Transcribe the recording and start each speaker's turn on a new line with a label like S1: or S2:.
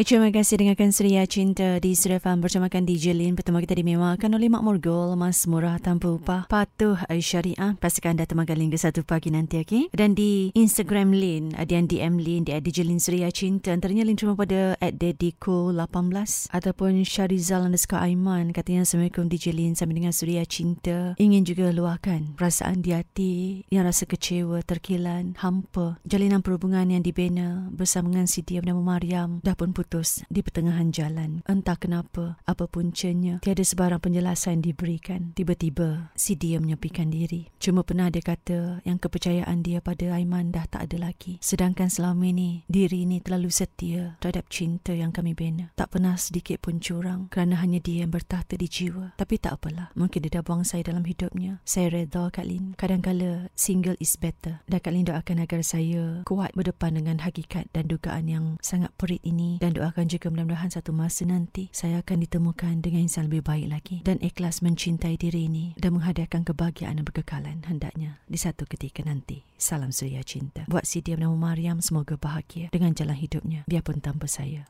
S1: Eh, terima kasih dengarkan Suria Cinta di Suria Farm bersamakan DJ Lin. Pertama kita dimewakan oleh Mak Murgul, Mas Murah Tanpa Upah, Patuh Syariah. Pastikan anda temankan link ke satu pagi nanti, okay? Dan di Instagram Lin, ada yang DM Lin, di DJ Lin Suria Cinta. Antaranya Lin cuma pada at Dediko18 ataupun Syarizal underscore Aiman. Katanya Assalamualaikum DJ Lin sambil dengan Suria Cinta. Ingin juga luahkan perasaan di hati yang rasa kecewa, terkilan, hampa. Jalinan perhubungan yang dibina bersama dengan si dia bernama Mariam dah pun putus di pertengahan jalan. Entah kenapa, apa puncanya, tiada sebarang penjelasan diberikan. Tiba-tiba, si dia menyepikan diri. Cuma pernah dia kata yang kepercayaan dia pada Aiman dah tak ada lagi. Sedangkan selama ini, diri ini terlalu setia terhadap cinta yang kami bina. Tak pernah sedikit pun curang kerana hanya dia yang bertahta di jiwa. Tapi tak apalah, mungkin dia dah buang saya dalam hidupnya. Saya reda Kak Lin. Kadang-kala single is better. Dan Kak Lin doakan agar saya kuat berdepan dengan hakikat dan dugaan yang sangat perit ini dan doakan juga mudah-mudahan satu masa nanti saya akan ditemukan dengan insan lebih baik lagi dan ikhlas mencintai diri ini dan menghadiahkan kebahagiaan dan berkekalan hendaknya di satu ketika nanti. Salam suria cinta. Buat si dia bernama Mariam semoga bahagia dengan jalan hidupnya biarpun tanpa saya.